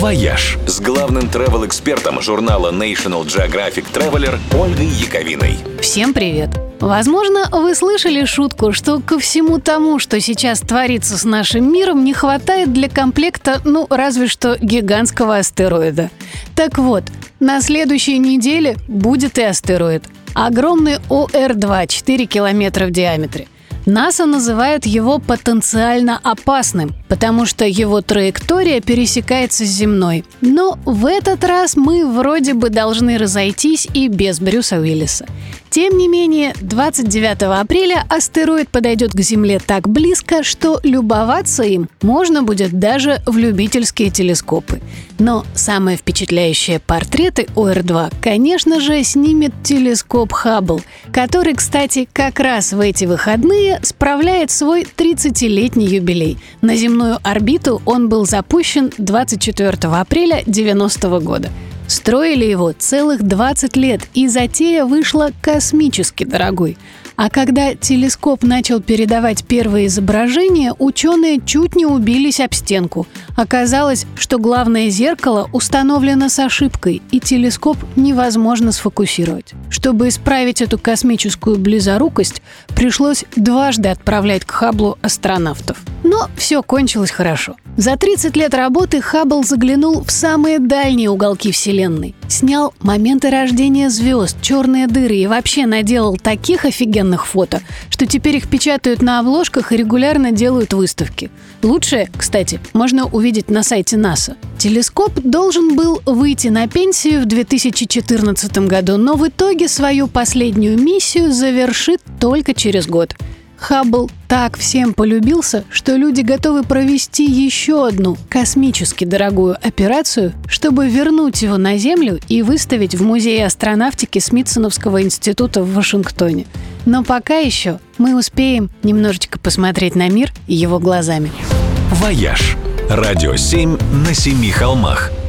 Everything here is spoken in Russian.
«Вояж» с главным travel-экспертом журнала National Geographic Traveler Ольгой Яковиной. Всем привет! Возможно, вы слышали шутку, что ко всему тому, что сейчас творится с нашим миром, не хватает для комплекта, ну, разве что гигантского астероида. Так вот, на следующей неделе будет и астероид. Огромный ОР-2, 4 километра в диаметре – НАСА называет его потенциально опасным, потому что его траектория пересекается с земной. Но в этот раз мы вроде бы должны разойтись и без Брюса Уиллиса. Тем не менее, 29 апреля астероид подойдет к Земле так близко, что любоваться им можно будет даже в любительские телескопы. Но самые впечатляющие портреты ОР-2, конечно же, снимет телескоп Хаббл, который, кстати, как раз в эти выходные справляет свой 30-летний юбилей. На земную орбиту он был запущен 24 апреля 90 года – Строили его целых 20 лет, и затея вышла космически дорогой. А когда телескоп начал передавать первые изображения, ученые чуть не убились об стенку. Оказалось, что главное зеркало установлено с ошибкой, и телескоп невозможно сфокусировать. Чтобы исправить эту космическую близорукость, пришлось дважды отправлять к Хаблу астронавтов. Но все кончилось хорошо. За 30 лет работы Хаббл заглянул в самые дальние уголки Вселенной. Снял моменты рождения звезд, черные дыры и вообще наделал таких офигенных фото, что теперь их печатают на обложках и регулярно делают выставки. Лучшее, кстати, можно увидеть на сайте НАСА. Телескоп должен был выйти на пенсию в 2014 году, но в итоге свою последнюю миссию завершит только через год – Хаббл так всем полюбился, что люди готовы провести еще одну космически дорогую операцию, чтобы вернуть его на Землю и выставить в Музее астронавтики Смитсоновского института в Вашингтоне. Но пока еще мы успеем немножечко посмотреть на мир его глазами. «Вояж» – радио 7 на семи холмах –